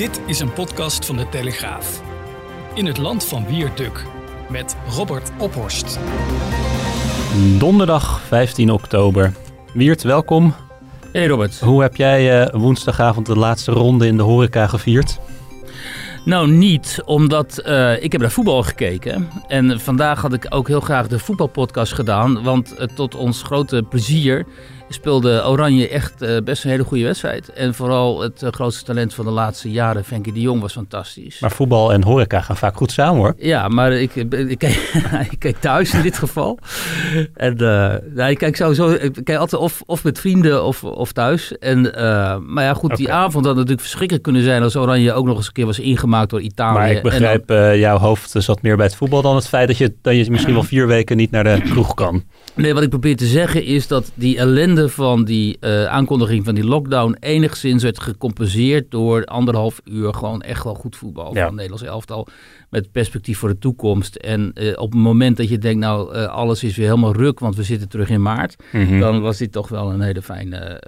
Dit is een podcast van de Telegraaf. In het land van Wierduk met Robert Ophorst. Donderdag 15 oktober. Wiert, welkom. Hey Robert. Hoe heb jij uh, woensdagavond de laatste ronde in de horeca gevierd? Nou, niet, omdat uh, ik heb naar voetbal gekeken. En vandaag had ik ook heel graag de voetbalpodcast gedaan. Want uh, tot ons grote plezier speelde Oranje echt uh, best een hele goede wedstrijd. En vooral het uh, grootste talent van de laatste jaren, Frenkie de Jong, was fantastisch. Maar voetbal en horeca gaan vaak goed samen hoor. Ja, maar ik, ik, ik, thuis in dit geval. En uh, nou, ik kijk sowieso, ik kijk altijd of, of met vrienden of, of thuis. En, maar ja, goed, okay. die avond had natuurlijk verschrikkelijk kunnen zijn als Oranje ook nog eens een keer was ingemaakt door Italië. Maar ik begrijp, dan, jouw hoofd zat meer bij het voetbal dan het feit dat je, dat je misschien wel vier weken niet naar de kroeg kan. Nee, wat ik probeer te zeggen is dat die ellende van die uh, aankondiging van die lockdown enigszins werd gecompenseerd door anderhalf uur gewoon echt wel goed voetbal ja. van het Nederlands elftal. Met perspectief voor de toekomst. En uh, op het moment dat je denkt, nou uh, alles is weer helemaal ruk, want we zitten terug in maart. Mm -hmm. Dan was dit toch wel een hele fijne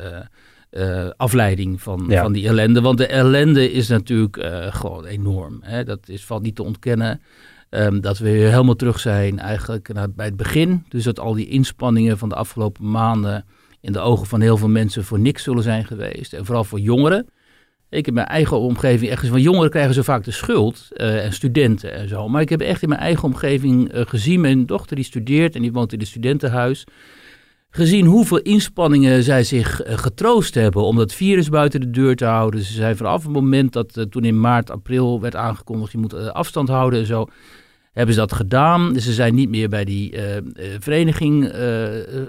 uh, afleiding van, ja. van die ellende. Want de ellende is natuurlijk uh, gewoon enorm. Hè? Dat is, valt niet te ontkennen. Um, dat we weer helemaal terug zijn eigenlijk naar, bij het begin. Dus dat al die inspanningen van de afgelopen maanden in de ogen van heel veel mensen voor niks zullen zijn geweest. En vooral voor jongeren. Ik heb mijn eigen omgeving echt van jongeren krijgen zo vaak de schuld uh, en studenten en zo. Maar ik heb echt in mijn eigen omgeving uh, gezien, mijn dochter die studeert en die woont in een studentenhuis gezien hoeveel inspanningen zij zich uh, getroost hebben om dat virus buiten de deur te houden. Ze zijn vanaf het moment dat toen in maart, april werd aangekondigd, je moet afstand houden en zo, hebben ze dat gedaan. Dus ze zijn niet meer bij die vereniging,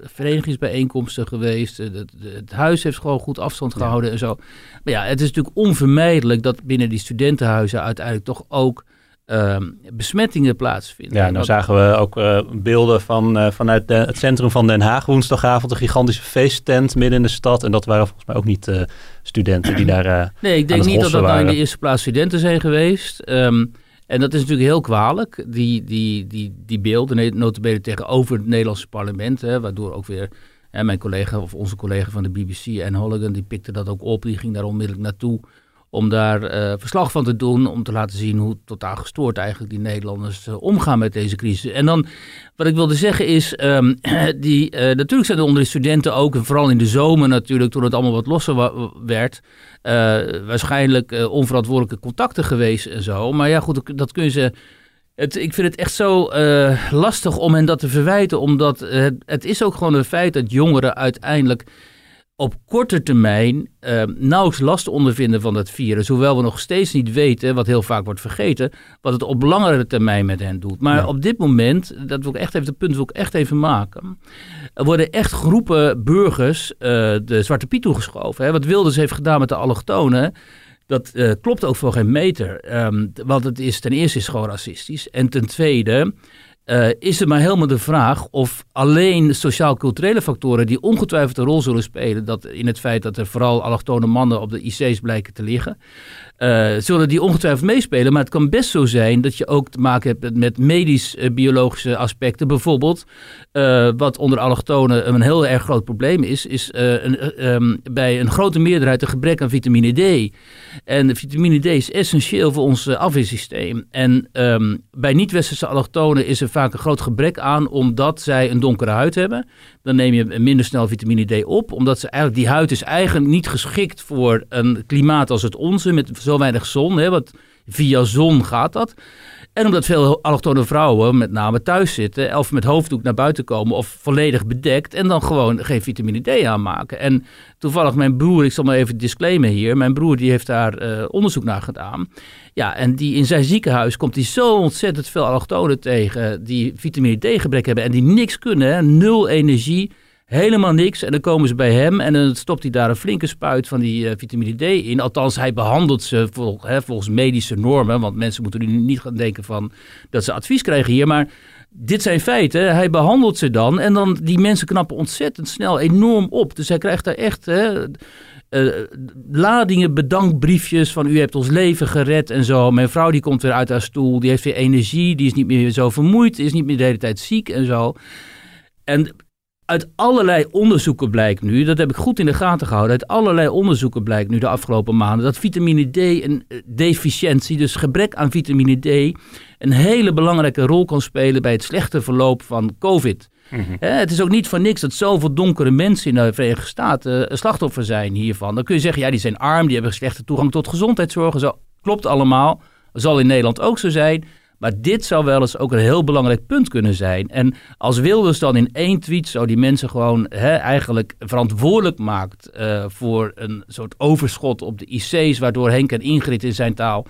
verenigingsbijeenkomsten geweest. Het, het huis heeft gewoon goed afstand gehouden ja. en zo. Maar ja, het is natuurlijk onvermijdelijk dat binnen die studentenhuizen uiteindelijk toch ook uh, besmettingen plaatsvinden. Ja, nou zagen we ook uh, beelden van, uh, vanuit de, het centrum van Den Haag woensdagavond. Een gigantische feesttent midden in de stad. En dat waren volgens mij ook niet studenten die daar. nee, ik denk niet dat dat nou in de eerste plaats studenten zijn geweest. Um, en dat is natuurlijk heel kwalijk, die, die, die, die beelden, notabene tegenover het Nederlandse parlement. Hè, waardoor ook weer hè, mijn collega of onze collega van de BBC en Holligan, die pikte dat ook op. Die ging daar onmiddellijk naartoe om daar uh, verslag van te doen, om te laten zien hoe totaal gestoord eigenlijk die Nederlanders uh, omgaan met deze crisis. En dan, wat ik wilde zeggen is, um, die, uh, natuurlijk zijn er onder de studenten ook, en vooral in de zomer natuurlijk, toen het allemaal wat losser werd, waarschijnlijk onverantwoordelijke contacten geweest en zo. Maar ja, goed, dat kun je ze... Het, ik vind het echt zo lastig om hen dat te verwijten, omdat het, het is ook gewoon een feit dat jongeren uiteindelijk op korte termijn uh, nauwelijks last ondervinden van dat virus. Hoewel we nog steeds niet weten, wat heel vaak wordt vergeten, wat het op langere termijn met hen doet. Maar ja. op dit moment, dat wil ik echt even, dat punt wil ik echt even maken. Er worden echt groepen burgers uh, de Zwarte Piet toegeschoven. Hè? Wat Wilders heeft gedaan met de allochtonen. Dat uh, klopt ook voor geen meter. Um, want het is ten eerste is gewoon racistisch. En ten tweede uh, is het maar helemaal de vraag of alleen sociaal-culturele factoren die ongetwijfeld een rol zullen spelen, dat in het feit dat er vooral allochtone mannen op de IC's blijken te liggen, uh, zullen die ongetwijfeld meespelen. Maar het kan best zo zijn dat je ook te maken hebt met medisch-biologische aspecten. Bijvoorbeeld, uh, wat onder allochtonen een heel erg groot probleem is, is um, bij een grote meerderheid een gebrek aan vitamine D. En vitamine D is essentieel voor ons afweersysteem. En um, bij niet-westerse allochtonen is er vaak een groot gebrek aan, omdat zij een donkere huid hebben. Dan neem je minder snel vitamine D op, omdat ze eigenlijk, die huid is eigenlijk niet geschikt voor een klimaat als het onze, met zo weinig zon. Hè, want via zon gaat dat. En omdat veel allochtone vrouwen met name thuis zitten, of met hoofddoek naar buiten komen of volledig bedekt en dan gewoon geen vitamine D aanmaken. En toevallig mijn broer, ik zal maar even disclaimen hier, mijn broer die heeft daar uh, onderzoek naar gedaan. Ja, en die in zijn ziekenhuis komt hij zo ontzettend veel allochtonen tegen die vitamine D gebrek hebben en die niks kunnen, nul energie helemaal niks. En dan komen ze bij hem en dan stopt hij daar een flinke spuit van die uh, vitamine D in. Althans, hij behandelt ze vol, hè, volgens medische normen. Want mensen moeten nu niet gaan denken van dat ze advies krijgen hier. Maar dit zijn feiten. Hij behandelt ze dan en dan die mensen knappen ontzettend snel enorm op. Dus hij krijgt daar echt... Hè, uh, ladingen bedankbriefjes van u hebt ons leven gered en zo. Mijn vrouw die komt weer uit haar stoel, die heeft weer energie, die is niet meer zo vermoeid, is niet meer de hele tijd ziek en zo. En uit allerlei onderzoeken blijkt nu, dat heb ik goed in de gaten gehouden, uit allerlei onderzoeken blijkt nu de afgelopen maanden dat vitamine D een eh, deficiëntie, dus gebrek aan vitamine D, een hele belangrijke rol kan spelen bij het slechte verloop van COVID. Mhm. het is ook niet van niks dat zoveel donkere mensen in de Verenigde Staten een slachtoffer zijn hiervan. Dan kun je zeggen, ja, die zijn arm, die hebben slechte toegang tot gezondheidszorg. Zo klopt allemaal. Zal in Nederland ook zo zijn. Maar dit zou wel eens ook een heel belangrijk punt kunnen zijn. En als Wilders dan in één tweet zo die mensen gewoon hè, eigenlijk verantwoordelijk maakt uh, voor een soort overschot op de IC's, waardoor Henk en Ingrid in zijn taal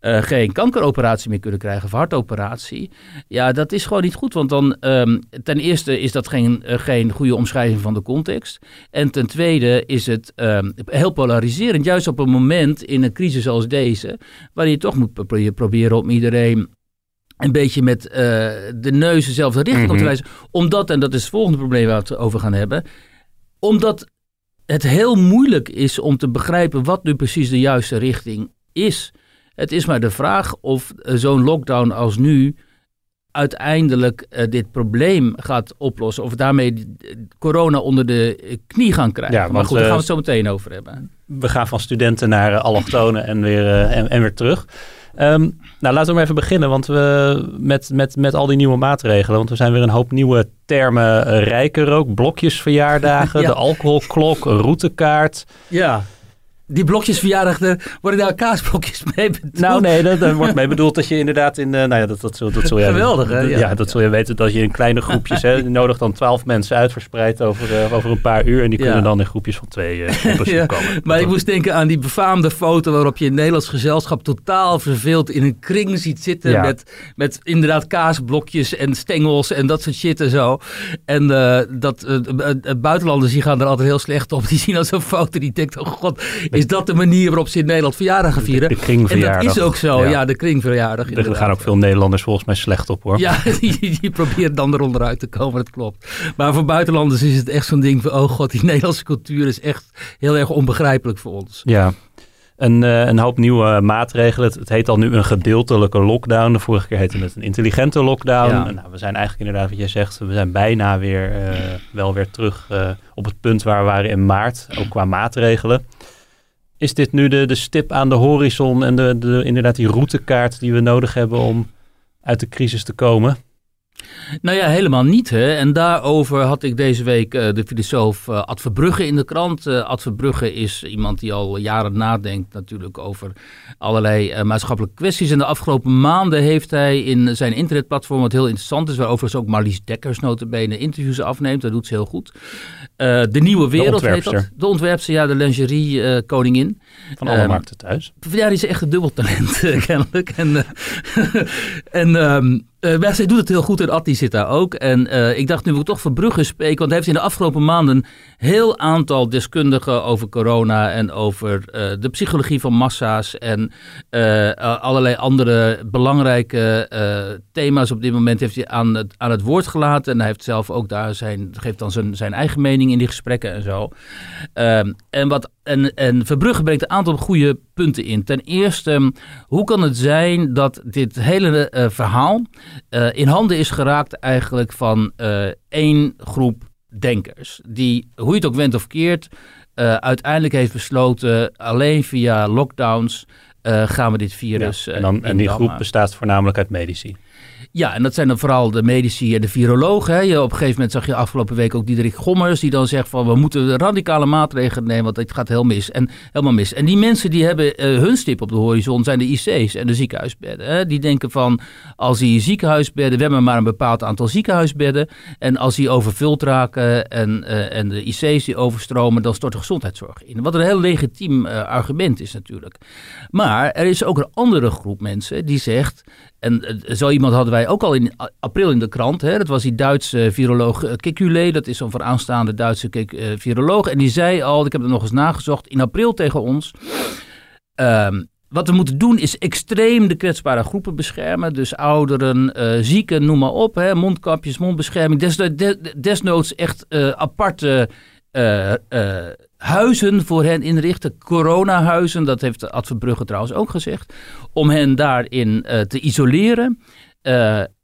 uh, geen kankeroperatie meer kunnen krijgen of hartoperatie. Ja, dat is gewoon niet goed. Want dan um, ten eerste is dat geen, uh, geen goede omschrijving van de context. En ten tweede is het um, heel polariserend. Juist op een moment in een crisis als deze, waar je toch moet proberen om iedereen een beetje met uh, de neus dezelfde richting op te mhm. wijzen. Omdat, en dat is het volgende probleem waar we het over gaan hebben. Omdat het heel moeilijk is om te begrijpen wat nu precies de juiste richting is. Het is maar de vraag of uh, zo'n lockdown als nu uiteindelijk uh, dit probleem gaat oplossen. Of daarmee corona onder de knie gaan krijgen. Ja, maar goed, daar gaan we het zo meteen over hebben. We gaan van studenten naar allochtonen en weer, en, en weer terug. Um, nou, laten we maar even beginnen want we, met, met, met al die nieuwe maatregelen. Want er zijn weer een hoop nieuwe termen rijker ook. Blokjesverjaardagen, ja. de alcoholklok, routekaart. Ja, die blokjesverjaardag, worden daar kaasblokjes mee bedoeld? Nou nee, dat, wordt mee bedoeld dat je inderdaad in... Uh, nou ja, dat, dat, zul, dat zul je... Geweldig, hè? Ja, dat zul je weten dat je in kleine groepjes... hè, je nodigt dan twaalf mensen uit, verspreid over, uh, over een paar uur. En die kunnen dan in groepjes van twee uh, komen. Maar ik moest denken aan die befaamde foto... waarop je een Nederlands gezelschap totaal verveeld in een kring ziet zitten... Met, met inderdaad kaasblokjes en stengels en dat soort shit en zo. En dat buitenlanders die gaan er altijd heel slecht op. Die zien al zo'n foto die denkt... oh god is dat de manier waarop ze in Nederland verjaardag gaan vieren? De, de kringverjaardag. En dat is ook zo, ja, de kringverjaardag. Er gaan ook veel Nederlanders volgens mij slecht op hoor. Ja, die, die proberen dan eronder uit te komen, dat klopt. Maar voor buitenlanders is het echt zo'n ding van, oh god, die Nederlandse cultuur is echt heel erg onbegrijpelijk voor ons. Ja, een, uh, een hoop nieuwe maatregelen. Het, het, heet al nu een gedeeltelijke lockdown. De vorige keer heette het een intelligente lockdown. Ja. Nou, we zijn eigenlijk inderdaad, wat jij zegt, we zijn bijna weer uh, wel weer terug uh, op het punt waar we waren in maart, ook qua maatregelen. Is dit nu de, de stip aan de horizon en de, de, inderdaad die routekaart die we nodig hebben om uit de crisis te komen? Nou ja, helemaal niet. Hè? En daarover had ik deze week uh, de filosoof uh, Ad Verbrugge in de krant. Uh, Ad Verbrugge is iemand die al jaren nadenkt natuurlijk over allerlei maatschappelijke kwesties. En de afgelopen maanden heeft hij in zijn internetplatform, wat heel interessant is, waar overigens ook Marlies Dekkers notabene interviews afneemt. Dat doet ze heel goed. De Nieuwe Wereld de heet dat. De ontwerpster, ja, de lingerie koningin. Van alle um, markten thuis. Ja, die is echt een dubbeltalent kennelijk. En, en um, uh, doet het heel goed en Atti zit daar ook. En uh, ik dacht nu wil ik toch Verbrugge spreken, want hij heeft in de afgelopen maanden heel aantal deskundigen over corona en over uh, de psychologie van massa's en allerlei andere belangrijke thema's op dit moment heeft hij aan het, aan het woord gelaten. En hij heeft zelf ook daar zijn, geeft dan zijn, zijn eigen mening in die gesprekken en zo. Ehm, en, wat, en, en Verbrugge brengt een aantal goede punten in. Ten eerste, hoe kan het zijn dat dit hele verhaal uh, in handen is geraakt eigenlijk van uh, één groep denkers. Die, hoe je het ook went of keert, uiteindelijk heeft besloten alleen via lockdowns gaan we dit virus. Ja, en, dan, en die groep bestaat voornamelijk uit medici. Ja, en dat zijn dan vooral de medici en de virologen. Hè. Op een gegeven moment zag je afgelopen week ook Diederik Gommers... die dan zegt van we moeten radicale maatregelen nemen... want het gaat heel mis en, helemaal mis. En die mensen die hebben uh, hun stip op de horizon... zijn de IC's en de ziekenhuisbedden. Hè. Die denken van als die ziekenhuisbedden... we hebben maar een bepaald aantal ziekenhuisbedden... en als die overvuld raken en, uh, en de IC's die overstromen... dan stort de gezondheidszorg in. Wat een heel legitiem uh, argument is natuurlijk. Maar er is ook een andere groep mensen die zegt... En zo iemand hadden wij ook al in april in de krant. Hè? Dat was die Duitse viroloog Kekule. Dat is zo'n vooraanstaande Duitse viroloog. En die zei al, ik heb het nog eens nagezocht, in april tegen ons. Um, wat we moeten doen is extreem de kwetsbare groepen beschermen. Dus ouderen, zieken, noem maar op. Hè? Mondkapjes, mondbescherming. Des, desnoods echt uh, aparte uh, huizen voor hen inrichten. Coronahuizen, dat heeft Ad Verbrugge trouwens ook gezegd. Om hen daarin te isoleren.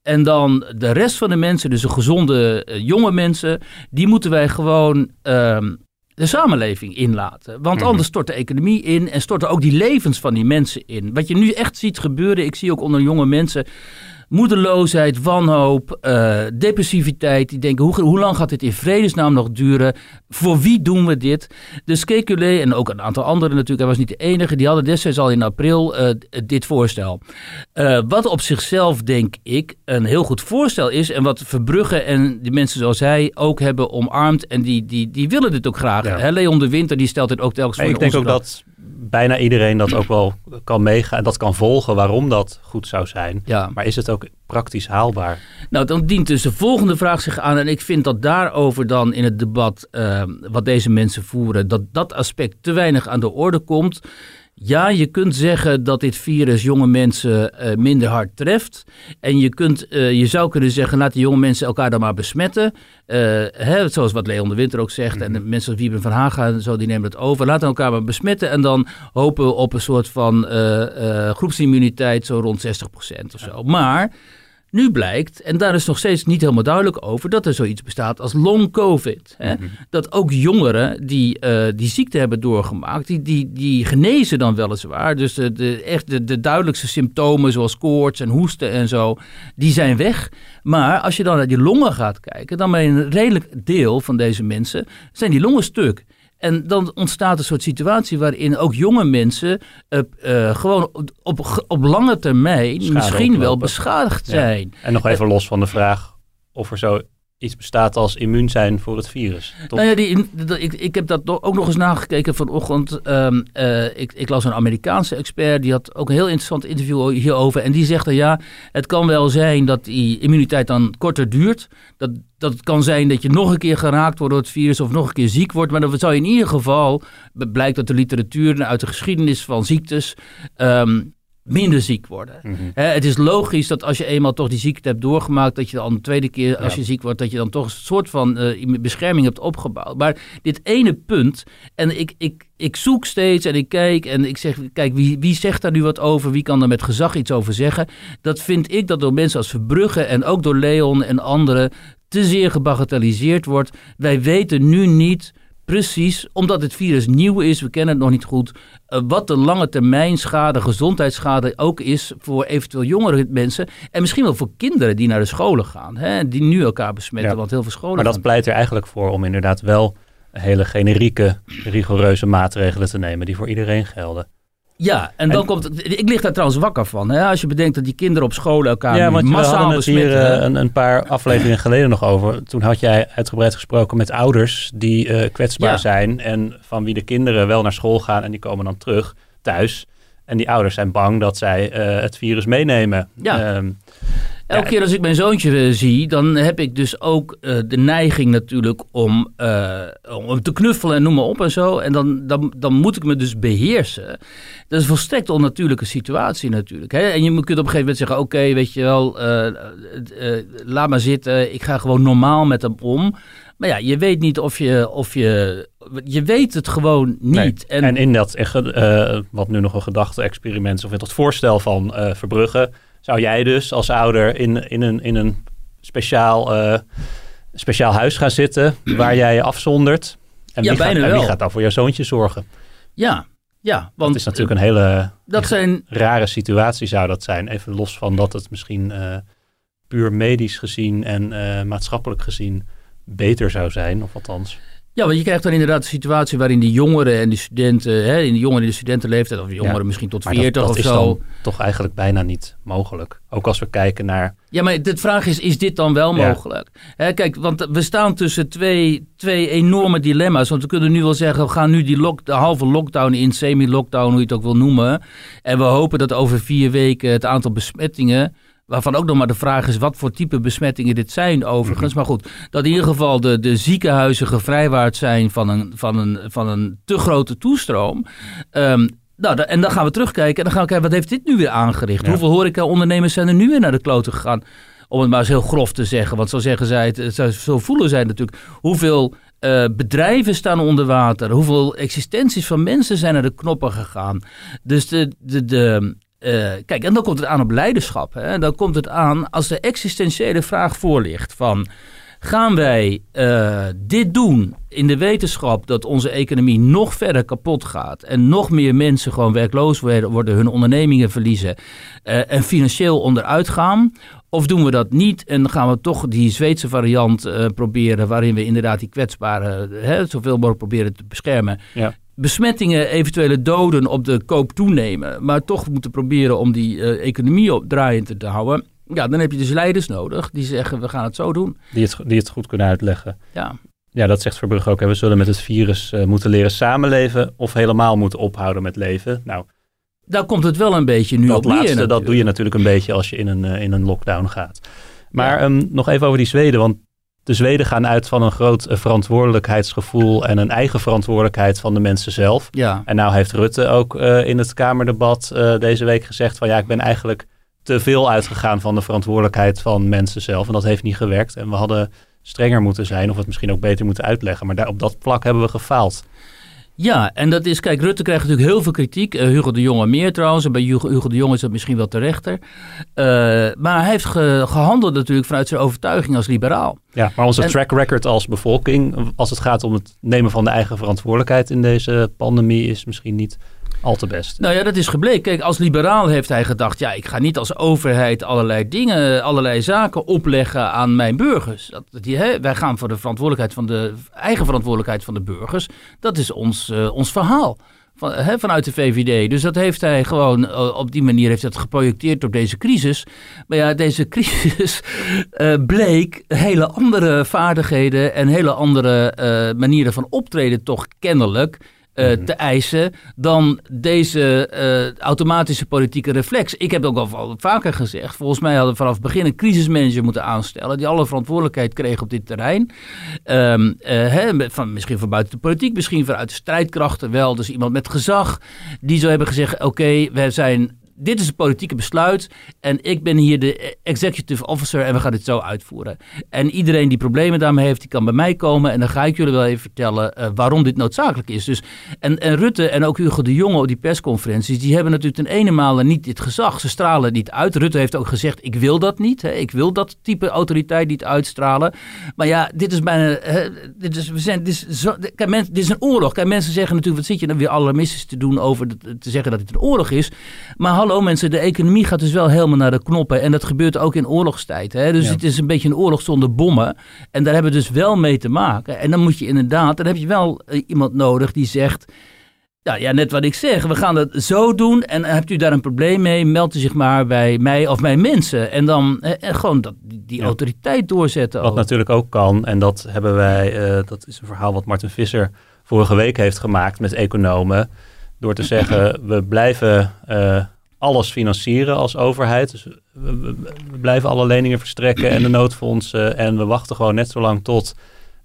en dan de rest van de mensen, dus de gezonde jonge mensen, die moeten wij gewoon ehm, de samenleving inlaten. Want mhm. anders stort de economie in en storten ook die levens van die mensen in. Wat je nu echt ziet gebeuren, ik zie ook onder jonge mensen moedeloosheid, wanhoop, uh, depressiviteit. Die denken, hoe, hoe lang gaat dit in vredesnaam nog duren? Voor wie doen we dit? Dus Kekulé en ook een aantal anderen natuurlijk, hij was niet de enige, die hadden destijds al in april uh, dit voorstel. Uh, wat op zichzelf, denk ik, een heel goed voorstel is en wat Verbrugge en die mensen zoals hij ook hebben omarmd en die, die, die willen dit ook graag. Ja. Leon de Winter die stelt dit ook telkens voor. Ik denk ook dat bijna iedereen dat ook wel kan meegaan en dat kan volgen waarom dat goed zou zijn. Ja. Maar is het ook praktisch haalbaar? Nou, dan dient dus de volgende vraag zich aan. En ik vind dat daarover dan in het debat uh, wat deze mensen voeren, dat dat aspect te weinig aan de orde komt. Ja, je kunt zeggen dat dit virus jonge mensen uh, minder hard treft. En je, kunt, uh, je zou kunnen zeggen, laat die jonge mensen elkaar dan maar besmetten. Uh, hè, zoals wat Leon de Winter ook zegt. En de mhm. mensen als Wieben van Haga en zo, die nemen het over. Laten elkaar maar besmetten. En dan hopen we op een soort van groepsimmuniteit, zo rond 60% of zo. Maar nu blijkt, en daar is nog steeds niet helemaal duidelijk over, dat er zoiets bestaat als long COVID. Hè? Mhm. Dat ook jongeren die uh, die ziekte hebben doorgemaakt, die, die, die genezen dan weliswaar. Dus de, de, echt de, de duidelijkste symptomen zoals koorts en hoesten en zo, die zijn weg. Maar als je dan naar die longen gaat kijken, dan bij een redelijk deel van deze mensen zijn die longen stuk. En dan ontstaat een soort situatie waarin ook jonge mensen uh, uh, gewoon op, op, lange termijn misschien wel beschadigd zijn. En nog even los van de vraag of er zo iets bestaat als immuun zijn voor het virus. Toch? Nou ja, die, ik, ik heb dat ook nog eens nagekeken vanochtend. Um, uh, ik, ik, las een Amerikaanse expert, die had ook een heel interessant interview hierover. En die zegt dat ja, het kan wel zijn dat die immuniteit dan korter duurt. Dat, dat kan zijn dat je nog een keer geraakt wordt door het virus of nog een keer ziek wordt. Maar dat zou in ieder geval, blijkt uit de literatuur uit de geschiedenis van ziektes... Um, minder ziek worden. Mhm. het is logisch dat als je eenmaal toch die ziekte hebt doorgemaakt, dat je dan de tweede keer als je ziek wordt, dat je dan toch een soort van uh, bescherming hebt opgebouwd. Maar dit ene punt, en ik, ik, ik zoek steeds en ik kijk en ik zeg, kijk, wie, wie zegt daar nu wat over? Wie kan daar met gezag iets over zeggen? Dat vind ik dat door mensen als Verbrugge en ook door Leon en anderen te zeer gebagatelliseerd wordt. Wij weten nu niet Precies, omdat het virus nieuw is, we kennen het nog niet goed. Uh, wat de lange termijn schade, gezondheidsschade ook is voor eventueel jongere mensen. En misschien wel voor kinderen die naar de scholen gaan. Hè, die nu elkaar besmetten, want heel veel scholen. Maar dat pleit er eigenlijk voor om inderdaad wel hele generieke, rigoureuze maatregelen te nemen die voor iedereen gelden. Ja, en dan komt het, ik lig daar trouwens wakker van. Hè? Als je bedenkt dat die kinderen op school elkaar ja, want massaal we hadden het hier uh, een, een, paar afleveringen geleden nog over. Toen had jij uitgebreid gesproken met ouders die uh, kwetsbaar zijn en van wie de kinderen wel naar school gaan en die komen dan terug thuis. En die ouders zijn bang dat zij uh, het virus meenemen. Ja. Um, Elke keer als ik mijn zoontje uh, zie, dan heb ik dus ook uh, de neiging natuurlijk om, uh, om te knuffelen en noem maar op en zo. En dan, dan, dan moet ik me dus beheersen. Dat is een volstrekt onnatuurlijke situatie natuurlijk. Hè? En je kunt op een gegeven moment zeggen, oké, okay, weet je wel, laat maar zitten. Ik ga gewoon normaal met hem om. Maar ja, je weet niet of je, of je je weet het gewoon niet. Nee. En, en, in dat, uh, wat nu nog een gedachte-experiment is, of in dat voorstel van uh, Verbrugge, zou jij dus als ouder in, in, een, in een speciaal, uh, speciaal huis gaan zitten waar jij je afzondert. En, ja, wie, gaat, en wie gaat dan voor jouw zoontje zorgen? Ja, ja. Want het is natuurlijk een hele dat zijn, rare situatie zou dat zijn. Even los van dat het misschien puur medisch gezien en uh, maatschappelijk gezien beter zou zijn, of althans. Ja, want je krijgt dan inderdaad een situatie waarin die jongeren en die studenten, hè, in de jongeren in de studentenleeftijd, of jongeren misschien tot 40 of zo. toch eigenlijk bijna niet mogelijk. Ook als we kijken naar. Ja, maar de vraag is: is dit dan wel mogelijk? Hè, kijk, want we staan tussen twee, twee enorme dilemma's. Want we kunnen nu wel zeggen: we gaan nu die lock, de halve lockdown in, semi-lockdown, hoe je het ook wil noemen. En we hopen dat over vier weken het aantal besmettingen Waarvan ook nog maar de vraag is wat voor type besmettingen dit zijn overigens. Mhm. Maar goed, dat in ieder geval de, de ziekenhuizen gevrijwaard zijn van een, van een, van een te grote toestroom. Um, nou, en dan gaan we terugkijken en dan gaan we kijken, wat heeft dit nu weer aangericht? Hoeveel horeca-ondernemers zijn er nu weer naar de kloten gegaan? Om het maar eens heel grof te zeggen, want zo zeggen zij het, zo voelen zij natuurlijk. Hoeveel uh, bedrijven staan onder water? Hoeveel existenties van mensen zijn naar de knoppen gegaan? Dus de, de, de, uh, kijk, en dan komt het aan op leiderschap. Hè? Dan komt het aan als de existentiële vraag voor ligt van... Gaan wij uh, dit doen in de wetenschap dat onze economie nog verder kapot gaat en nog meer mensen gewoon werkloos worden, hun ondernemingen verliezen uh, en financieel onderuit gaan? Of doen we dat niet en gaan we toch die Zweedse variant proberen, waarin we inderdaad die kwetsbaren hè, zoveel mogelijk proberen te beschermen? Ja besmettingen, eventuele doden op de koop toenemen, maar toch moeten proberen om die uh, economie op draaiend te houden. Ja, dan heb je dus leiders nodig die zeggen we gaan het zo doen. Die het, die het goed kunnen uitleggen. Ja. Ja, dat zegt Verbrugge ook. Hè. We zullen met het virus uh, moeten leren samenleven of helemaal moeten ophouden met leven. Nou, daar komt het wel een beetje nu dat op laatste, neer. Dat doe je natuurlijk een beetje als je in een, uh, in een lockdown gaat. Maar ja. um, nog even over die Zweden, want de Zweden gaan uit van een groot eh, verantwoordelijkheidsgevoel en een eigen verantwoordelijkheid van de mensen zelf. Ja. En nou heeft Rutte ook uh, in het Kamerdebat uh, deze week gezegd van ja, ik ben eigenlijk te veel uitgegaan van de verantwoordelijkheid van mensen zelf. En dat heeft niet gewerkt. En we hadden strenger moeten zijn of het misschien ook beter moeten uitleggen. Maar daar, op dat vlak hebben we gefaald. Ja, en dat is, kijk, Rutte krijgt natuurlijk heel veel kritiek. Uh, Hugo de Jonge meer trouwens. En bij Hugo, Hugo de Jonge is dat misschien wel terechter. Uh, maar hij heeft ge, gehandeld natuurlijk vanuit zijn overtuiging als liberaal. Ja, maar onze track record als bevolking, als het gaat om het nemen van de eigen verantwoordelijkheid in deze pandemie, is misschien niet al te best. Nou ja, dat is gebleken. Kijk, als liberaal heeft hij gedacht: ja, ik ga niet als overheid allerlei dingen, allerlei zaken opleggen aan mijn burgers. Dat, hè, wij gaan voor de verantwoordelijkheid van de eigen verantwoordelijkheid van de burgers. Dat is ons, uh, ons verhaal. Van, hè, vanuit de VVD. Dus dat heeft hij gewoon uh, op die manier heeft dat geprojecteerd op deze crisis. Maar ja, deze crisis uh, bleek hele andere vaardigheden en hele andere manieren van optreden toch kennelijk uh, te eisen dan deze uh, automatische politieke reflex. Ik heb ook al vaker gezegd, volgens mij hadden we vanaf het begin een crisismanager moeten aanstellen die alle verantwoordelijkheid kreeg op dit terrein. Um, uh, hè, van, misschien van buiten de politiek, misschien vanuit de strijdkrachten wel. Dus iemand met gezag die zou hebben gezegd, oké, okay, we zijn dit is een politieke besluit en ik ben hier de executive officer en we gaan dit zo uitvoeren. En iedereen die problemen daarmee heeft, die kan bij mij komen en dan ga ik jullie wel even vertellen uh, waarom dit noodzakelijk is. Dus, en, en Rutte en ook Hugo de Jonge op die persconferenties, die hebben natuurlijk ten ene male niet dit gezag. Ze stralen niet uit. Rutte heeft ook gezegd, ik wil dat niet. Hè. Ik wil dat type autoriteit niet uitstralen. Maar ja, dit is bijna, hè, dit, is, we zijn, dit, is zo, kijk, men, dit is een oorlog. Kijk, mensen zeggen natuurlijk, wat zit je dan weer alarmistisch te doen over te zeggen dat het een oorlog is. Maar hallo mensen, de economie gaat dus wel helemaal naar de knoppen. En dat gebeurt ook in oorlogstijd. Hè? Dus het is een beetje een oorlog zonder bommen. En daar hebben we dus wel mee te maken. En dan moet je inderdaad, dan heb je wel eh, iemand nodig die zegt... Nou ja, net wat ik zeg. We gaan het zo doen. En hebt u daar een probleem mee? Meld u zich maar bij mij of mijn mensen. En dan eh, gewoon dat, die autoriteit doorzetten. Wat ook. natuurlijk ook kan. En dat hebben wij. Uh, dat is een verhaal wat Martin Visser vorige week heeft gemaakt met economen. Door te zeggen: we blijven. Uh, alles financieren als overheid. Dus we, blijven alle leningen verstrekken en de noodfondsen. En we wachten gewoon net zo lang tot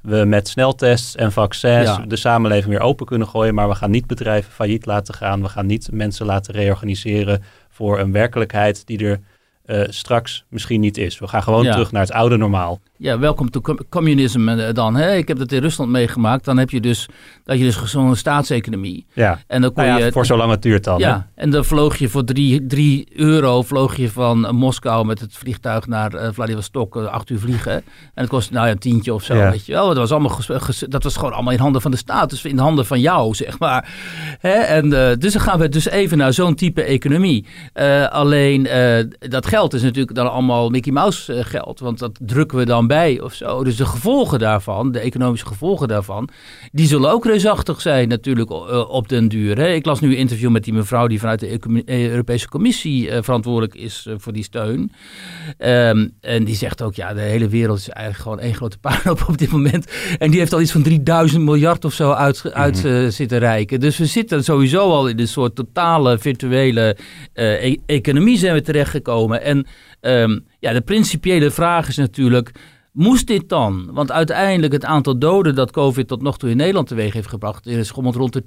we met sneltests en vaccins ja. de samenleving weer open kunnen gooien. Maar we gaan niet bedrijven failliet laten gaan. We gaan niet mensen laten reorganiseren voor een werkelijkheid die er uh, straks misschien niet is. We gaan gewoon ja. terug naar het oude normaal. Ja, welkom to communism eh, dan. Hè? Ik heb dat in Rusland meegemaakt. Dan heb je dus, dat je dus zo'n staatseconomie. Ja, en dan kon nou ja, je, voor zolang het duurt dan. Ja, en dan vloog je voor drie, drie euro vloog je van Moskou met het vliegtuig naar uh, Vladivostok, uh, acht uur vliegen. En het kostte nou ja, een tientje of zo, ja. weet je wel. Dat was, allemaal dat was gewoon allemaal in handen van de staat, dus in de handen van jou, zeg maar. Hè? En, dus dan gaan we dus even naar zo'n type economie. alleen dat geld is natuurlijk dan allemaal Mickey Mouse geld, want dat drukken we dan bij of zo. Dus de gevolgen daarvan, de economische gevolgen daarvan, die zullen ook reusachtig zijn natuurlijk eh, op den duur. Hè. Ik las nu een interview met die mevrouw die vanuit de eh, Europese Commissie uh, verantwoordelijk is voor die steun. Um, en die zegt ook, ja, de hele wereld is eigenlijk gewoon één grote puinhoop op dit moment. En die heeft al iets van 3000 miljard of zo uit, uit mhm. zitten reiken. Dus we zitten sowieso al in een soort totale virtuele e economie zijn we terechtgekomen. En um, ja, de principiële vraag is natuurlijk Moest dit dan? Want uiteindelijk het aantal doden dat COVID tot nog toe in Nederland teweeg heeft gebracht, is schommeld rond de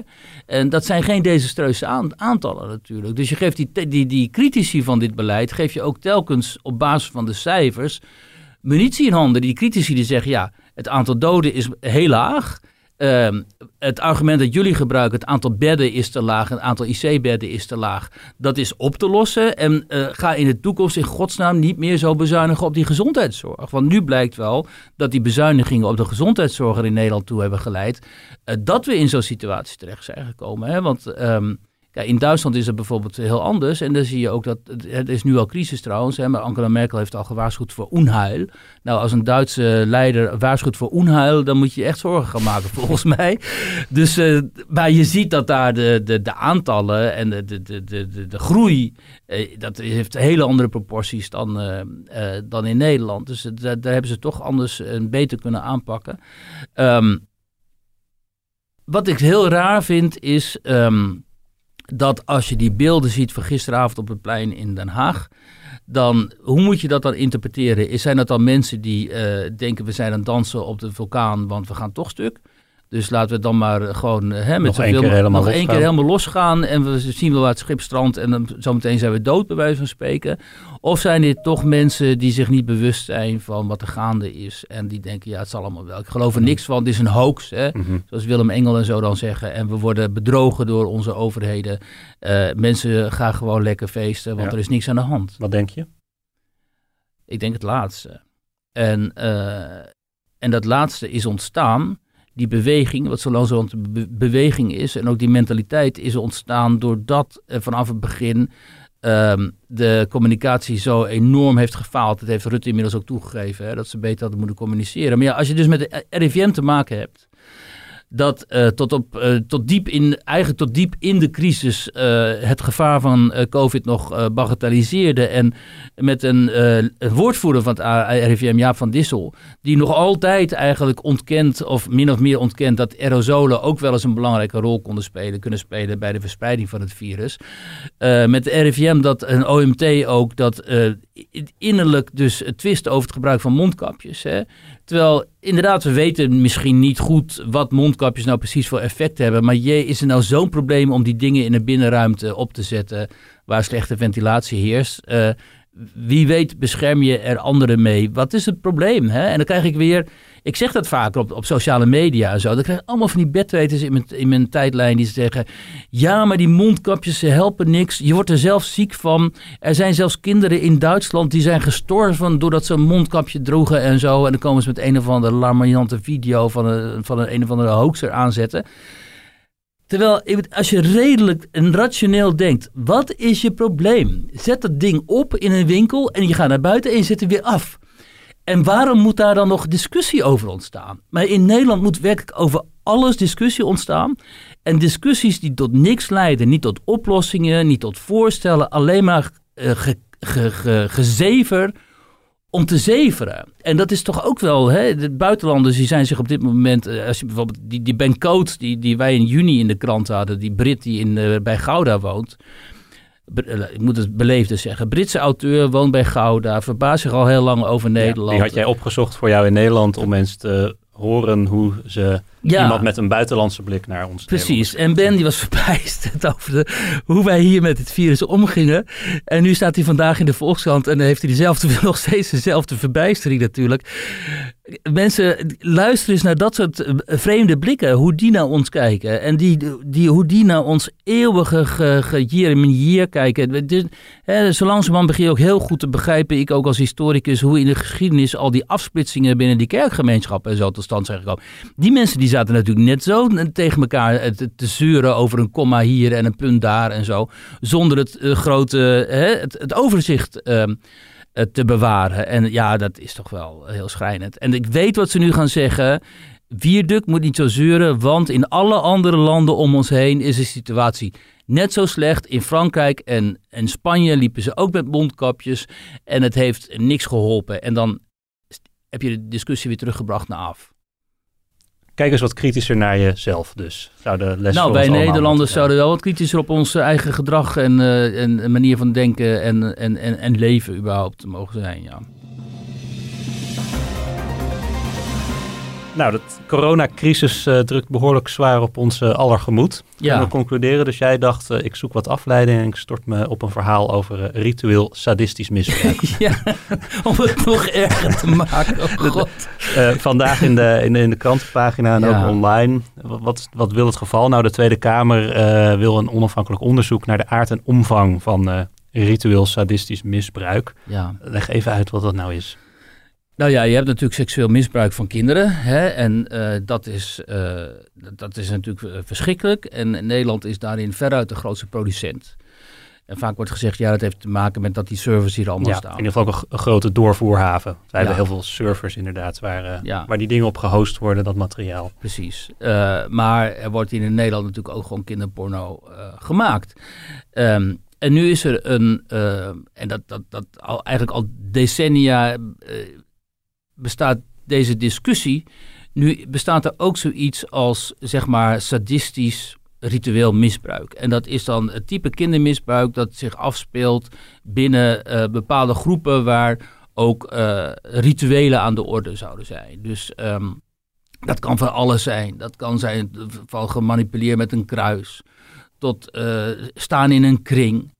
10.000. En dat zijn geen desastreuze aantallen natuurlijk. Dus je geeft die, die, die critici van dit beleid, geef je ook telkens op basis van de cijfers munitie in handen. Die critici die zeggen, ja, het aantal doden is heel laag. Ehm, het argument dat jullie gebruiken, het aantal bedden is te laag, het aantal IC-bedden is te laag, dat is op te lossen. En uh, ga in de toekomst in godsnaam niet meer zo bezuinigen op die gezondheidszorg. Want nu blijkt wel dat die bezuinigingen op de gezondheidszorg er in Nederland toe hebben geleid, uh, dat we in zo'n situatie terecht zijn gekomen. Hè? Want um, ja, in Duitsland is het bijvoorbeeld heel anders. En dan zie je ook dat, het is nu al crisis trouwens, hè, maar Angela Merkel heeft al gewaarschuwd voor onheil. Nou, als een Duitse leider waarschuwt voor onheil, dan moet je echt zorgen gaan maken volgens mij. Dus, uh, maar je ziet dat daar de, de, de aantallen en de, de, de, de, de groei, eh, dat heeft hele andere proporties dan, uh, dan in Nederland. Dus daar, hebben ze toch anders en beter kunnen aanpakken. Um, wat ik heel raar vind is... Um, dat als je die beelden ziet van gisteravond op het plein in Den Haag, dan hoe moet je dat dan interpreteren? Zijn dat dan mensen die uh, denken we zijn aan het dansen op de vulkaan, want we gaan toch stuk? Dus laten we dan maar eh, gewoon eh, hè, met nog één keer helemaal nog één keer helemaal losgaan. En we zien wel waar het schip strandt. En dan zometeen zijn we dood, bij wijze van spreken. Of zijn dit toch mensen die zich niet bewust zijn van wat er gaande is. En die denken, ja, het zal allemaal wel. Ik geloof er mhm. niks van. Dit is een hoax. Hè? Mhm. Zoals Willem Engel en zo dan zeggen. En we worden bedrogen door onze overheden. Uh, mensen gaan gewoon lekker feesten, want er is niks aan de hand. Wat denk je? Ik denk het laatste. En, uh, en dat laatste is ontstaan die beweging, wat zo langzamerhand be beweging is, en ook die mentaliteit is ontstaan doordat vanaf het begin um, de communicatie zo enorm heeft gefaald. Dat heeft Rutte inmiddels ook toegegeven, dat ze beter hadden moeten communiceren. Maar ja, als je dus met de RIVM te maken hebt, dat uh, tot, op, uh, tot, diep in, eigenlijk tot diep in de crisis uh, het gevaar van COVID nog bagatelliseerde. En met een, woordvoerder van het RIVM, Jaap van Dissel, die nog altijd eigenlijk ontkent, of min of meer ontkent, dat aerosolen ook wel eens een belangrijke rol konden spelen, kunnen spelen bij de verspreiding van het virus. met de RIVM dat een OMT ook dat innerlijk dus twist over het gebruik van mondkapjes. Hè. Terwijl inderdaad, we weten misschien niet goed wat mondkapjes nou precies voor effect hebben. Maar je, is er nou zo'n probleem om die dingen in een binnenruimte op te zetten waar slechte ventilatie heerst? Uh, wie weet bescherm je er anderen mee. Wat is het probleem? Hè? En dan krijg ik weer, ik zeg dat vaker op, op sociale media en zo. Dan krijg ik allemaal van die bedweters in mijn, in mijn tijdlijn die zeggen: Ja, maar die mondkapjes ze helpen niks. Je wordt er zelf ziek van. Er zijn zelfs kinderen in Duitsland die zijn gestorven doordat ze een mondkapje droegen en zo. En dan komen ze met een of andere larmoyante video van een, van een, een of andere hoaxer aanzetten. Terwijl, als je redelijk en rationeel denkt, wat is je probleem? Zet dat ding op in een winkel en je gaat naar buiten en je zet weer af. En waarom moet daar dan nog discussie over ontstaan? Maar in Nederland moet werkelijk over alles discussie ontstaan. En discussies die tot niks leiden, niet tot oplossingen, niet tot voorstellen, alleen maar uh, gezever om te zeveren. En dat is toch ook wel, hè, de buitenlanders die zijn zich op dit moment, eh, als je bijvoorbeeld die, die Ben Coates, die, die wij in juni in de krant hadden, die Brit die in, uh, bij Gouda woont. Eh, ik moet het beleefde zeggen. Britse auteur, woont bij Gouda, verbaast zich al heel lang over Nederland. die had jij opgezocht voor jou in Nederland om mensen te horen hoe ze iemand met een buitenlandse blik naar ons Precies. En Ben die was verbijsterd over de, hoe wij hier met het virus omgingen. En nu staat hij vandaag in de Volkskrant en heeft hij dezelfde, nog steeds dezelfde verbijstering natuurlijk. Mensen, luister eens naar dat soort eh, vreemde blikken, hoe die naar ons kijken. En die, die, hoe die naar ons eeuwige ge, kijken. Dus, hè, zo langzamerhand begin ook heel goed te begrijpen, ik ook als historicus, hoe in de geschiedenis al die afsplitsingen binnen die kerkgemeenschappen en zo tot stand zijn gekomen. Die mensen die zaten natuurlijk net zo tegen elkaar eh, te, te zeuren over een komma hier en een punt daar en zo. Zonder het uh, grote, hè, het, overzicht ehm, te bewaren. En ja, dat is toch wel heel schrijnend. En ik weet wat ze nu gaan zeggen. Vierduk moet niet zo zeuren, want in alle andere landen om ons heen is de situatie net zo slecht. In Frankrijk en, en Spanje liepen ze ook met mondkapjes en het heeft niks geholpen. En dan heb je de discussie weer teruggebracht naar af. Kijk eens wat kritischer naar jezelf dus. Zouden les nou, wij Nederlanders zouden wel wat kritischer op ons eigen gedrag en, uh, en manier van denken en, en, en, en leven überhaupt mogen zijn, ja. Nou, de coronacrisis uh, drukt behoorlijk zwaar op ons uh, aller gemoed. Ja. we concluderen. Dus jij dacht, uh, ik zoek wat afleiding en ik stort me op een verhaal over ritueel sadistisch misbruik. ja, om het nog erger te maken. Oh God. vandaag in de, in de, in de krantenpagina en ook online. Wat, wat wil het geval? Nou, de Tweede Kamer wil een onafhankelijk onderzoek naar de aard en omvang van ritueel sadistisch misbruik. Ja. Leg even uit wat dat nou is. Nou ja, je hebt natuurlijk seksueel misbruik van kinderen. Hè? En uh, dat, is, uh, dat is natuurlijk eh, verschrikkelijk. En Nederland is daarin veruit de grootste producent. En vaak wordt gezegd, ja, dat heeft te maken met dat die servers hier allemaal ja, staan. In ieder geval ook een, grote doorvoerhaven. Wij ja. hebben heel veel servers inderdaad, waar, ja. waar die dingen op gehost worden, dat materiaal. Precies. maar er wordt hier in Nederland natuurlijk ook gewoon kinderporno gemaakt. Um, en nu is er een, en dat, dat, dat al, eigenlijk al decennia bestaat deze discussie. Nu bestaat er ook zoiets als, zeg maar, sadistisch ritueel misbruik. En dat is dan het type kindermisbruik dat zich afspeelt binnen uh, bepaalde groepen waar ook uh, rituelen aan de orde zouden zijn. Dus um, dat kan van alles zijn. Dat kan zijn van gemanipuleerd met een kruis, tot uh, staan in een kring.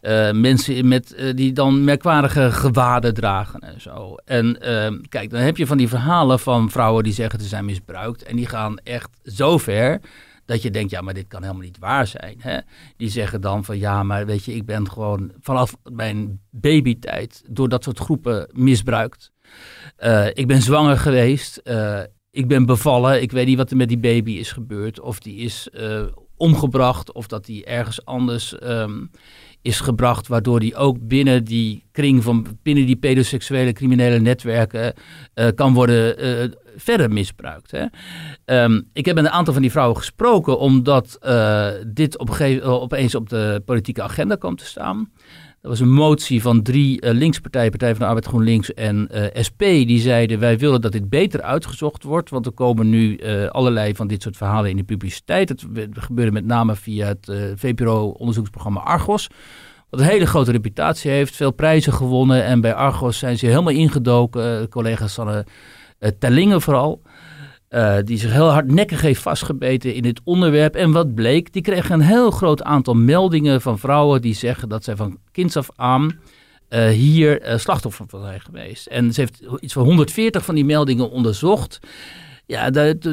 Uh, mensen met, uh, die dan merkwaardige gewaden dragen en zo. En uh, kijk, dan heb je van die verhalen van vrouwen die zeggen ze zijn misbruikt. En die gaan echt zo ver dat je denkt, ja, maar dit kan helemaal niet waar zijn. Hè? Die zeggen dan van, ja, maar weet je, ik ben gewoon vanaf mijn babytijd door dat soort groepen misbruikt. Uh, ik ben zwanger geweest, ik ben bevallen, ik weet niet wat er met die baby is gebeurd. Of die is omgebracht, of dat die ergens anders... Um, is gebracht, waardoor die ook binnen die kring van binnen die pedoseksuele criminele netwerken uh, kan worden uh, verder misbruikt. Hè. Um, ik heb met een aantal van die vrouwen gesproken, omdat dit op opeens op de politieke agenda kwam te staan. Er was een motie van drie uh, linkspartijen, Partij van de Arbeid GroenLinks en eh, SP. Die zeiden wij willen dat dit beter uitgezocht wordt. Want er komen nu uh, allerlei van dit soort verhalen in de publiciteit. Het gebeurde met name via het VPRO-onderzoeksprogramma Argos. Wat een hele grote reputatie heeft, veel prijzen gewonnen. En bij Argos zijn ze helemaal ingedoken. collega's van Tellingen vooral. Uh, die zich heel hardnekkig heeft vastgebeten in dit onderwerp. En wat bleek, die kregen een heel groot aantal meldingen van vrouwen die zeggen dat zij van kinds af aan uh, hier uh, slachtoffer van zijn geweest. En ze heeft iets van 140 van die meldingen onderzocht. Ja,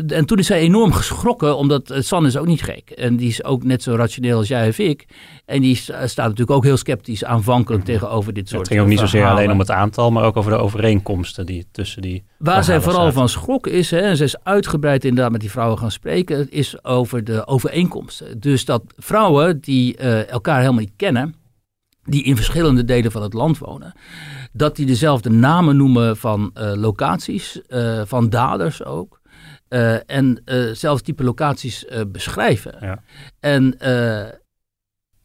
en toen is zij enorm geschrokken, omdat uh, San is ook niet gek. En die is ook net zo rationeel als jij of ik. En die staat natuurlijk ook heel sceptisch aanvankelijk mhm. tegenover dit soort Het ging ook niet zozeer alleen om het aantal, maar ook over de overeenkomsten die tussen die. Waar zij vooral van schrok is, hè, en ze is uitgebreid inderdaad met die vrouwen gaan spreken, is over de overeenkomsten. Dus dat vrouwen die uh, elkaar helemaal niet kennen, die in verschillende delen van het land wonen, dat die dezelfde namen noemen van uh, locaties, uh, van daders ook. Uh, en zelfs type locaties beschrijven. Ja. En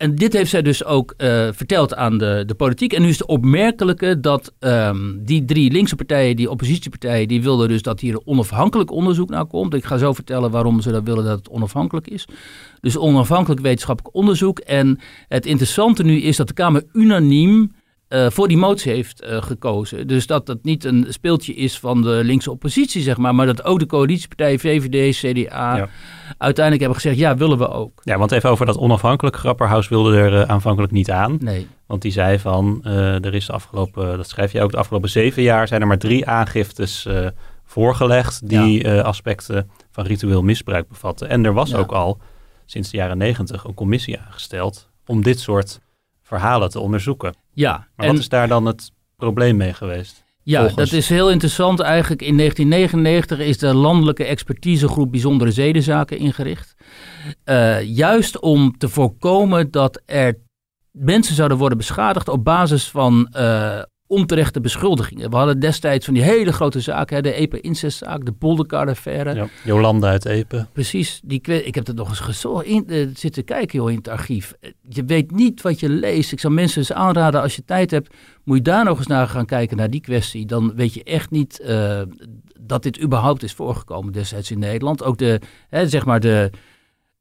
en dit heeft zij dus ook uh, verteld aan de, de politiek. En nu is het opmerkelijke dat um, die drie linkse partijen, die oppositiepartijen, die wilden dus dat hier een onafhankelijk onderzoek naar komt. Ik ga zo vertellen waarom ze dat willen dat het onafhankelijk is. Dus onafhankelijk wetenschappelijk onderzoek. En het interessante nu is dat de Kamer unaniem uh, voor die motie heeft uh, gekozen. Dus dat dat niet een speeltje is van de linkse oppositie, zeg maar, maar dat ook de coalitiepartijen VVD, CDA ja. uiteindelijk hebben gezegd, ja, willen we ook. Ja, want even over dat onafhankelijk. Grapperhaus wilde er uh, aanvankelijk niet aan. Nee. Want die zei van, er is de afgelopen, dat schrijf je ook, de afgelopen zeven jaar zijn er maar drie aangiftes voorgelegd die ja. aspecten van ritueel misbruik bevatten. En er was ja. ook al sinds de jaren negentig een commissie aangesteld om dit soort verhalen te onderzoeken. Ja. Maar wat is daar dan het probleem mee geweest? Ja, dat is heel interessant. Eigenlijk in 1999 is de Landelijke Expertisegroep Bijzondere Zedenzaken ingericht. Uh, juist om te voorkomen dat er mensen zouden worden beschadigd op basis van uh, onterechte beschuldigingen. We hadden destijds van die hele grote zaken, hè, de Epe-incestzaak, de Polderkar-affaire. Ja, Jolanda uit Epe. Precies, die, ik heb het nog eens gezo in, uh, zitten kijken joh, in het archief. Je weet niet wat je leest. Ik zou mensen eens aanraden, als je tijd hebt, moet je daar nog eens naar gaan kijken, naar die kwestie. Dan weet je echt niet uh, dat dit überhaupt is voorgekomen destijds in Nederland. Ook de, hè, zeg maar de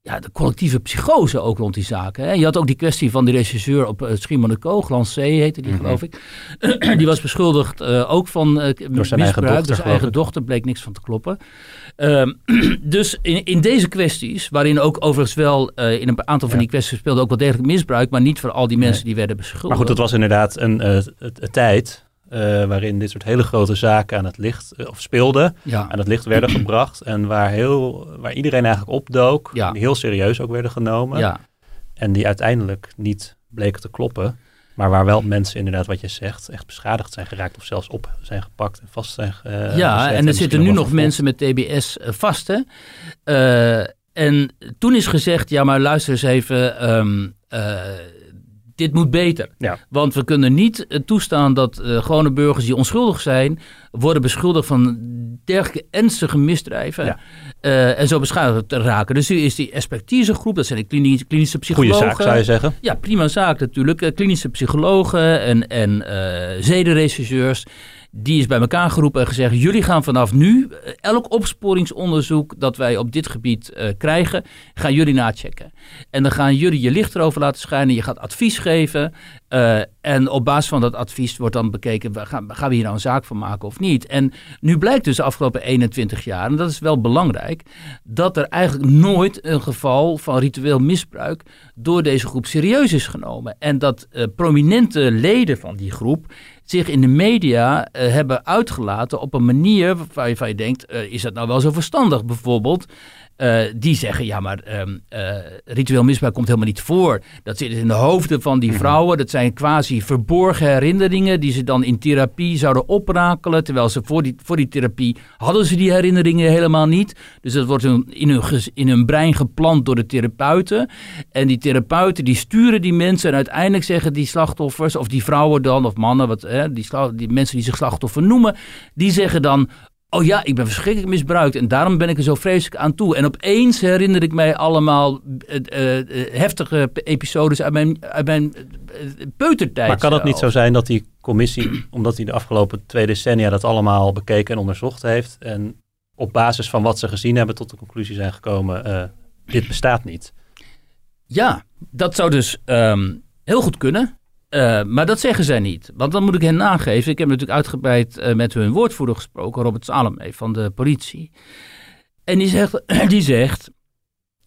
ja, de collectieve psychose ook rond die zaken. Hè. Je had ook die kwestie van die regisseur op uh, Schiermonnikoog, C heette die, mm -hmm. geloof ik. die was beschuldigd uh, ook van uh, Door zijn eigen dochter, dus eigen dochter bleek niks van te kloppen. Uh, dus in, in deze kwesties, waarin ook overigens wel in een aantal van die kwesties speelde ook wel degelijk misbruik, maar niet voor al die mensen nee. die werden beschuldigd. Maar goed, dat was inderdaad een, een tijd uh, waarin dit soort hele grote zaken aan het licht, uh, of speelden, ja. aan het licht werden gebracht. En waar, heel, waar iedereen eigenlijk opdook, ja. die heel serieus ook werden genomen. Ja. En die uiteindelijk niet bleken te kloppen. Maar waar wel mensen inderdaad, wat je zegt, echt beschadigd zijn geraakt of zelfs op zijn gepakt en vast zijn uh, Ja, en er zitten nu nog mensen met TBS vast, hè. en toen is gezegd, ja maar luister eens even... Um, dit moet beter. Ja. Want we kunnen niet uh, toestaan dat uh, gewone burgers die onschuldig zijn, worden beschuldigd van dergelijke ernstige misdrijven. Ja. Uh, en zo beschadigd te raken. Dus nu is die expertisegroep, dat zijn de klinische, klinische psychologen. Goeie zaak zou je zeggen. Ja, prima zaak natuurlijk. klinische psychologen en, en zedenregisseurs die is bij elkaar geroepen en gezegd: jullie gaan vanaf nu elk opsporingsonderzoek dat wij op dit gebied uh, krijgen, gaan jullie nachecken. En dan gaan jullie je licht erover laten schijnen. Je gaat advies geven. Uh, en op basis van dat advies wordt dan bekeken: gaan, gaan we hier nou een zaak van maken of niet? En nu blijkt dus de afgelopen 21 jaar, en dat is wel belangrijk, dat er eigenlijk nooit een geval van ritueel misbruik door deze groep serieus is genomen. En dat prominente leden van die groep zich in de media uh, hebben uitgelaten op een manier waarvan je denkt, uh, is dat nou wel zo verstandig? Bijvoorbeeld, uh, die zeggen, ja maar um, ritueel misbruik komt helemaal niet voor. Dat zit in de hoofden van die vrouwen. Dat zijn quasi verborgen herinneringen die ze dan in therapie zouden oprakelen. Terwijl ze voor die, voor die therapie hadden ze die herinneringen helemaal niet. Dus dat wordt in hun, in hun brein geplant door de therapeuten. En die therapeuten die sturen die mensen en uiteindelijk zeggen die slachtoffers, of die vrouwen dan, of mannen, wat, die, die mensen die zich slachtoffer noemen, die zeggen dan, Oh ja, ik ben verschrikkelijk misbruikt en daarom ben ik er zo vreselijk aan toe. En opeens herinner ik mij allemaal uh, uh, heftige episodes uit mijn, uit mijn peutertijd. Maar kan het niet zo zijn dat die commissie, omdat die de afgelopen twee decennia dat allemaal bekeken en onderzocht heeft en op basis van wat ze gezien hebben tot de conclusie zijn gekomen, dit bestaat niet? Ja, dat zou dus um, heel goed kunnen. Uh, maar dat zeggen zij niet. Want dan moet ik hen nageven. Ik heb natuurlijk uitgebreid uh, met hun woordvoerder gesproken, Robert Salome van de politie. En die zegt, die zegt: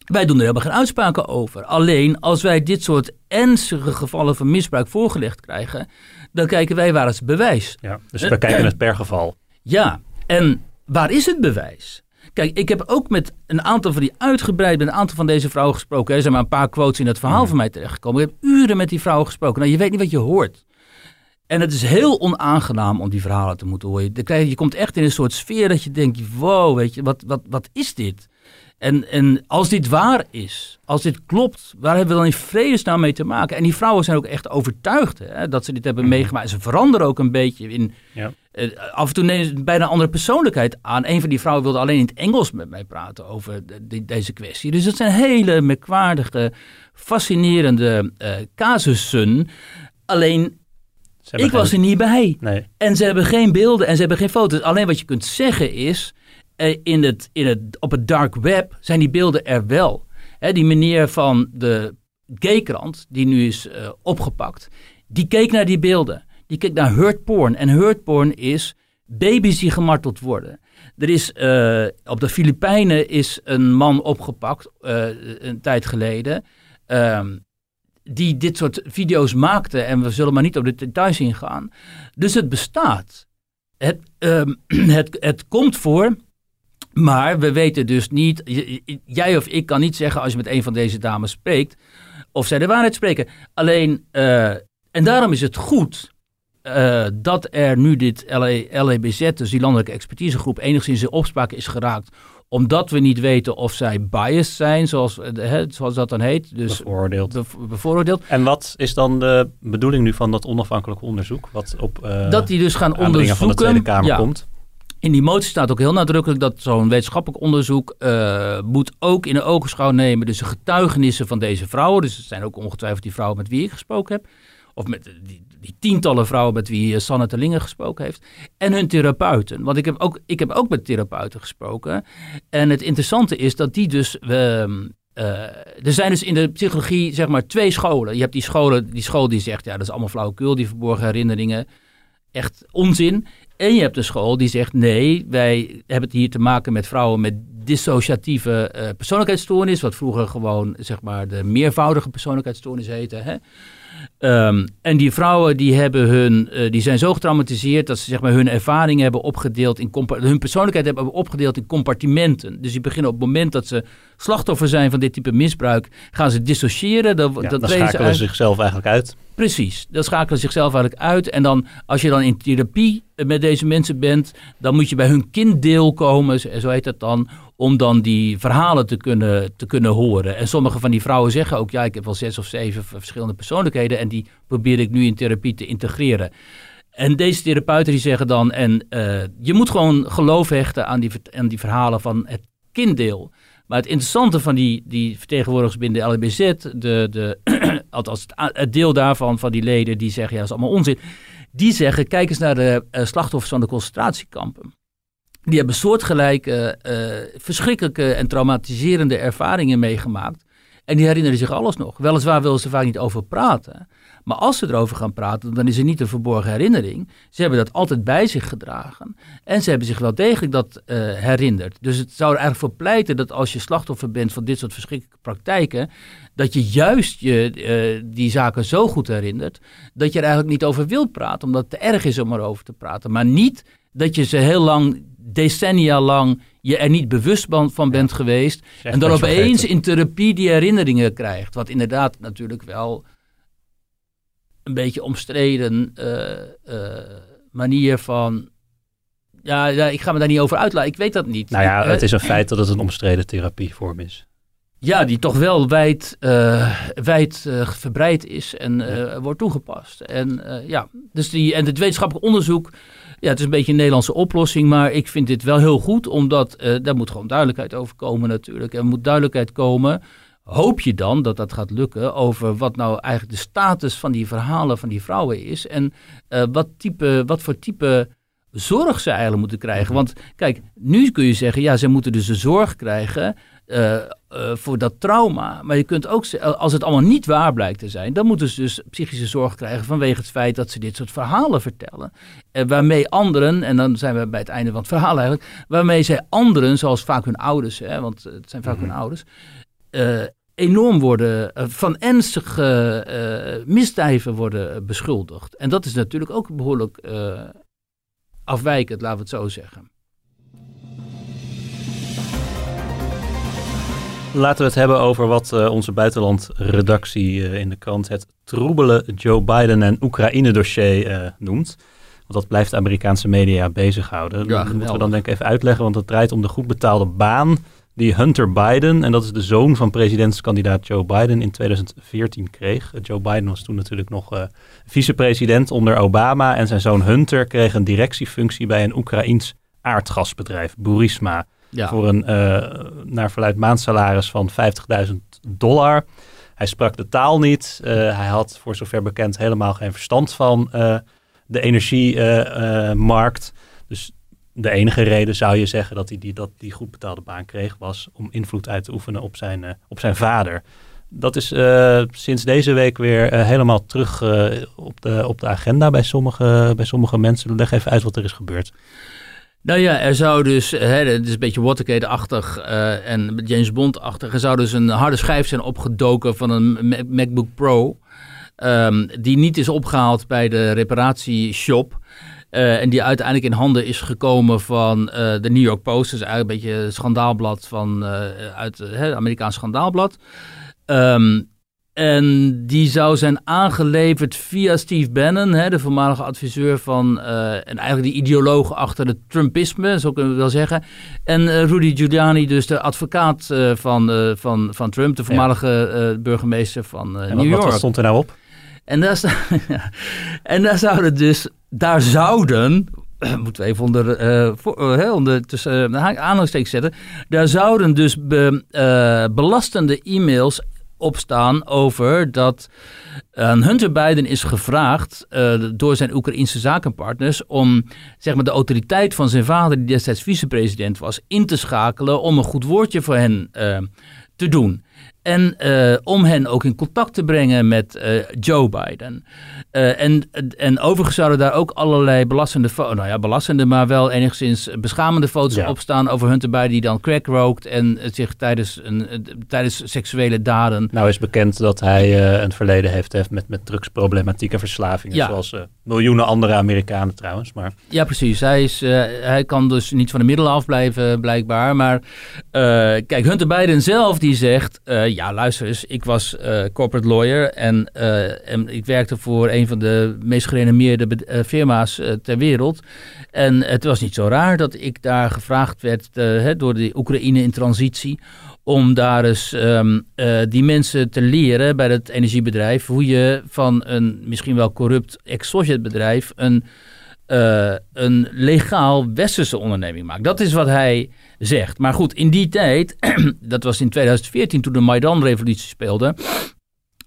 Wij doen er helemaal geen uitspraken over. Alleen als wij dit soort ernstige gevallen van misbruik voorgelegd krijgen, dan kijken wij waar is het bewijs. Ja, dus we kijken het per geval. Ja, en waar is het bewijs? Kijk, ik heb ook met een aantal van die uitgebreid, met een aantal van deze vrouwen gesproken. Er zijn maar een paar quotes in het verhaal mm. van mij terechtgekomen. Ik heb uren met die vrouwen gesproken. Nou, je weet niet wat je hoort. En het is heel onaangenaam om die verhalen te moeten horen. Je, je komt echt in een soort sfeer dat je denkt, wow, weet je, wat, wat, wat is dit? En, en als dit waar is, als dit klopt, waar hebben we dan in vredesnaam mee te maken? En die vrouwen zijn ook echt overtuigd hè, dat ze dit hebben mm-hmm. meegemaakt. Ze veranderen ook een beetje in... Ja. Uh, af en toe nemen ze bijna een andere persoonlijkheid aan. Een van die vrouwen wilde alleen in het Engels met mij praten over de, de, deze kwestie. Dus dat zijn hele merkwaardige, fascinerende uh, casussen. Alleen ik was er niet bij. Nee. En ze hebben geen beelden en ze hebben geen foto's. Alleen wat je kunt zeggen is, uh, in het, in het, op het dark web zijn die beelden er wel. Hè, die meneer van de gaykrant, die nu is uh, opgepakt, die keek naar die beelden. Je kijkt naar hurt porn. En hurt porn is baby's die gemarteld worden. Er is, uh, op de Filipijnen is een man opgepakt, uh, een tijd geleden, um, die dit soort video's maakte. En we zullen maar niet op de details ingaan. Dus het bestaat. Het, um, het, het komt voor, maar we weten dus niet, jij of ik kan niet zeggen als je met een van deze dames spreekt, of zij de waarheid spreken. Alleen, uh, en daarom is het goed uh, dat er nu dit LEBZ, dus die landelijke expertisegroep, enigszins in opspraak is geraakt. Omdat we niet weten of zij biased zijn, zoals, uh, zoals dat dan heet. Dus bevooroordeeld. bevooroordeeld. En wat is dan de bedoeling nu van dat onafhankelijk onderzoek? Wat op uh, dat die dus gaan onderzoeken. van de Tweede Kamer ja, komt? In die motie staat ook heel nadrukkelijk dat zo'n wetenschappelijk onderzoek uh, moet ook in de ogenschouw nemen. Dus de getuigenissen van deze vrouwen. Dus het zijn ook ongetwijfeld die vrouwen met wie ik gesproken heb. Of met die, die tientallen vrouwen met wie Sanne Terlingen gesproken heeft. En hun therapeuten. Want ik heb, ook, ik heb ook met therapeuten gesproken. En het interessante is dat die dus. Uh, er zijn dus in de psychologie zeg maar twee scholen. Je hebt die, scholen, die school die zegt, ja, dat is allemaal flauwekul, die verborgen herinneringen. Echt onzin. En je hebt een school die zegt, nee, wij hebben het hier te maken met vrouwen met dissociatieve uh, persoonlijkheidsstoornis, wat vroeger gewoon zeg maar de meervoudige persoonlijkheidsstoornis heette. Hè? Um, en die vrouwen die, hebben hun, uh, die zijn zo getraumatiseerd dat ze zeg maar, hun ervaringen hebben opgedeeld in hun persoonlijkheid hebben opgedeeld in compartimenten. Dus die beginnen op het moment dat ze slachtoffer zijn van dit type misbruik, gaan ze dissociëren. Dan, ja, dan schakelen ze zichzelf eigenlijk uit. Precies, dan schakelen ze zichzelf eigenlijk uit. En dan, als je dan in therapie met deze mensen bent, dan moet je bij hun kinddeel komen, zo heet dat dan, om dan die verhalen te kunnen, te kunnen horen. En sommige van die vrouwen zeggen ook, ja, ik heb wel zes of zeven verschillende persoonlijkheden en die probeer ik nu in therapie te integreren. En deze therapeuten die zeggen dan, en uh, je moet gewoon geloof hechten aan die, aan die verhalen van het kinddeel. Maar het interessante van die, die vertegenwoordigers binnen de LBZ, de, de, althans het, deel daarvan, van die leden, die zeggen, ja, dat is allemaal onzin. Die zeggen, kijk eens naar de uh, slachtoffers van de concentratiekampen. Die hebben soortgelijke, uh, verschrikkelijke en traumatiserende ervaringen meegemaakt. En die herinneren zich alles nog. Weliswaar willen ze vaak niet over praten. Maar als ze erover gaan praten, dan is het niet een verborgen herinnering. Ze hebben dat altijd bij zich gedragen. En ze hebben zich wel degelijk dat uh, herinnerd. Dus het zou er eigenlijk voor pleiten dat als je slachtoffer bent van dit soort verschrikkelijke praktijken, dat je juist je, die zaken zo goed herinnert, dat je er eigenlijk niet over wilt praten, omdat het te erg is om erover te praten. Maar niet dat je ze heel lang, decennia lang, je er niet bewust van bent ja. geweest. en dan opeens in therapie die herinneringen krijgt. Wat inderdaad natuurlijk wel een beetje omstreden uh, uh, manier van. Ja, ja, ik ga me daar niet over uitlaten. Ik weet dat niet. Nou ja, het is een feit dat het een omstreden therapievorm is. Ja, die toch wel wijd, uh, wijd uh, verbreid is en uh, wordt toegepast. En ja, dus die, en het wetenschappelijk onderzoek, ja, het is een beetje een Nederlandse oplossing, maar ik vind dit wel heel goed, omdat daar moet gewoon duidelijkheid over komen natuurlijk. Er moet duidelijkheid komen hoop je dan dat dat gaat lukken over wat nou eigenlijk de status van die verhalen van die vrouwen is. En uh, wat, type, wat voor type zorg ze eigenlijk moeten krijgen. Mhm. Want kijk, nu kun je zeggen, ja, ze moeten dus de zorg krijgen uh, uh, voor dat trauma. Maar je kunt ook zeggen, als het allemaal niet waar blijkt te zijn, dan moeten ze dus psychische zorg krijgen vanwege het feit dat ze dit soort verhalen vertellen. Uh, waarmee anderen, en dan zijn we bij het einde van het verhaal eigenlijk, waarmee zij anderen, zoals vaak hun ouders, hè, want het zijn vaak mm -hmm. hun ouders, uh, enorm worden, van ernstige misdrijven worden beschuldigd. En dat is natuurlijk ook behoorlijk afwijkend, laten we het zo zeggen. Laten we het hebben over wat onze buitenlandredactie in de krant het troebele Joe Biden en Oekraïne dossier noemt. Want dat blijft de Amerikaanse media bezighouden. Ja, dat moeten we dan denk ik even uitleggen, want het draait om de goed betaalde baan die Hunter Biden, en dat is de zoon van presidentskandidaat Joe Biden, in 2014 kreeg. Joe Biden was toen natuurlijk nog uh, vicepresident onder Obama en zijn zoon Hunter kreeg een directiefunctie bij een Oekraïns aardgasbedrijf, Burisma, ja. voor een uh, naar verluid maandsalaris van 50.000 dollar. Hij sprak de taal niet. Uh, hij had voor zover bekend helemaal geen verstand van de energiemarkt. dus de enige reden zou je zeggen dat hij die, dat die goed betaalde baan kreeg, was om invloed uit te oefenen op zijn, uh, op zijn vader. dat is sinds deze week weer helemaal terug op, de, op de agenda bij sommige, bij sommige mensen. Leg even uit wat er is gebeurd. Nou ja, er zou dus, hè, het is een beetje Watergate-achtig en James Bond-achtig. Er zou dus een harde schijf zijn opgedoken van een MacBook Pro. Um, die niet is opgehaald bij de reparatieshop. Uh, en die uiteindelijk in handen is gekomen van uh, de New York Post. Dus eigenlijk een beetje een schandaalblad van, uit het Amerikaans schandaalblad. Um, en die zou zijn aangeleverd via Steve Bannon, hè, de voormalige adviseur van, en eigenlijk de ideoloog achter het Trumpisme, zo kunnen we wel zeggen. En Rudy Giuliani, dus de advocaat van, van, van Trump, de voormalige burgemeester van New wat, York. Wat stond er nou op? En daar, en daar zouden dus, daar zouden, moeten we even onder, voor, onder tussen aanhalingstekens zetten. Daar zouden dus be, belastende e-mails opstaan over dat uh, Hunter Biden is gevraagd uh, door zijn Oekraïnse zakenpartners om zeg maar, de autoriteit van zijn vader, die destijds vicepresident was, in te schakelen om een goed woordje voor hen uh, te doen. En uh, om hen ook in contact te brengen met uh, Joe Biden. Uh, en, en overigens zouden daar ook allerlei belastende, nou ja, belastende, maar wel enigszins beschamende foto's ja. op staan over Hunter Biden die dan crack rookt en zich tijdens, een, tijdens seksuele daden. Nou is bekend dat hij een verleden heeft, heeft met, met drugsproblematiek en verslavingen, ja. zoals miljoenen andere Amerikanen trouwens. Maar... Ja, precies. Hij, is, hij kan dus niet van de middelen afblijven, blijkbaar. Maar kijk, Hunter Biden zelf die zegt ja, luister eens, ik was uh, corporate lawyer en, uh, en, ik werkte voor een van de meest gerenommeerde uh, firma's ter wereld. En het was niet zo raar dat ik daar gevraagd werd hè, door de Oekraïne in transitie om daar eens um, die mensen te leren bij het energiebedrijf hoe je van een misschien wel corrupt ex-Sovjet bedrijf een uh, een legaal westerse onderneming maakt. Dat is wat hij zegt. Maar goed, in die tijd, dat was in 2014 toen de Maidan-revolutie speelde.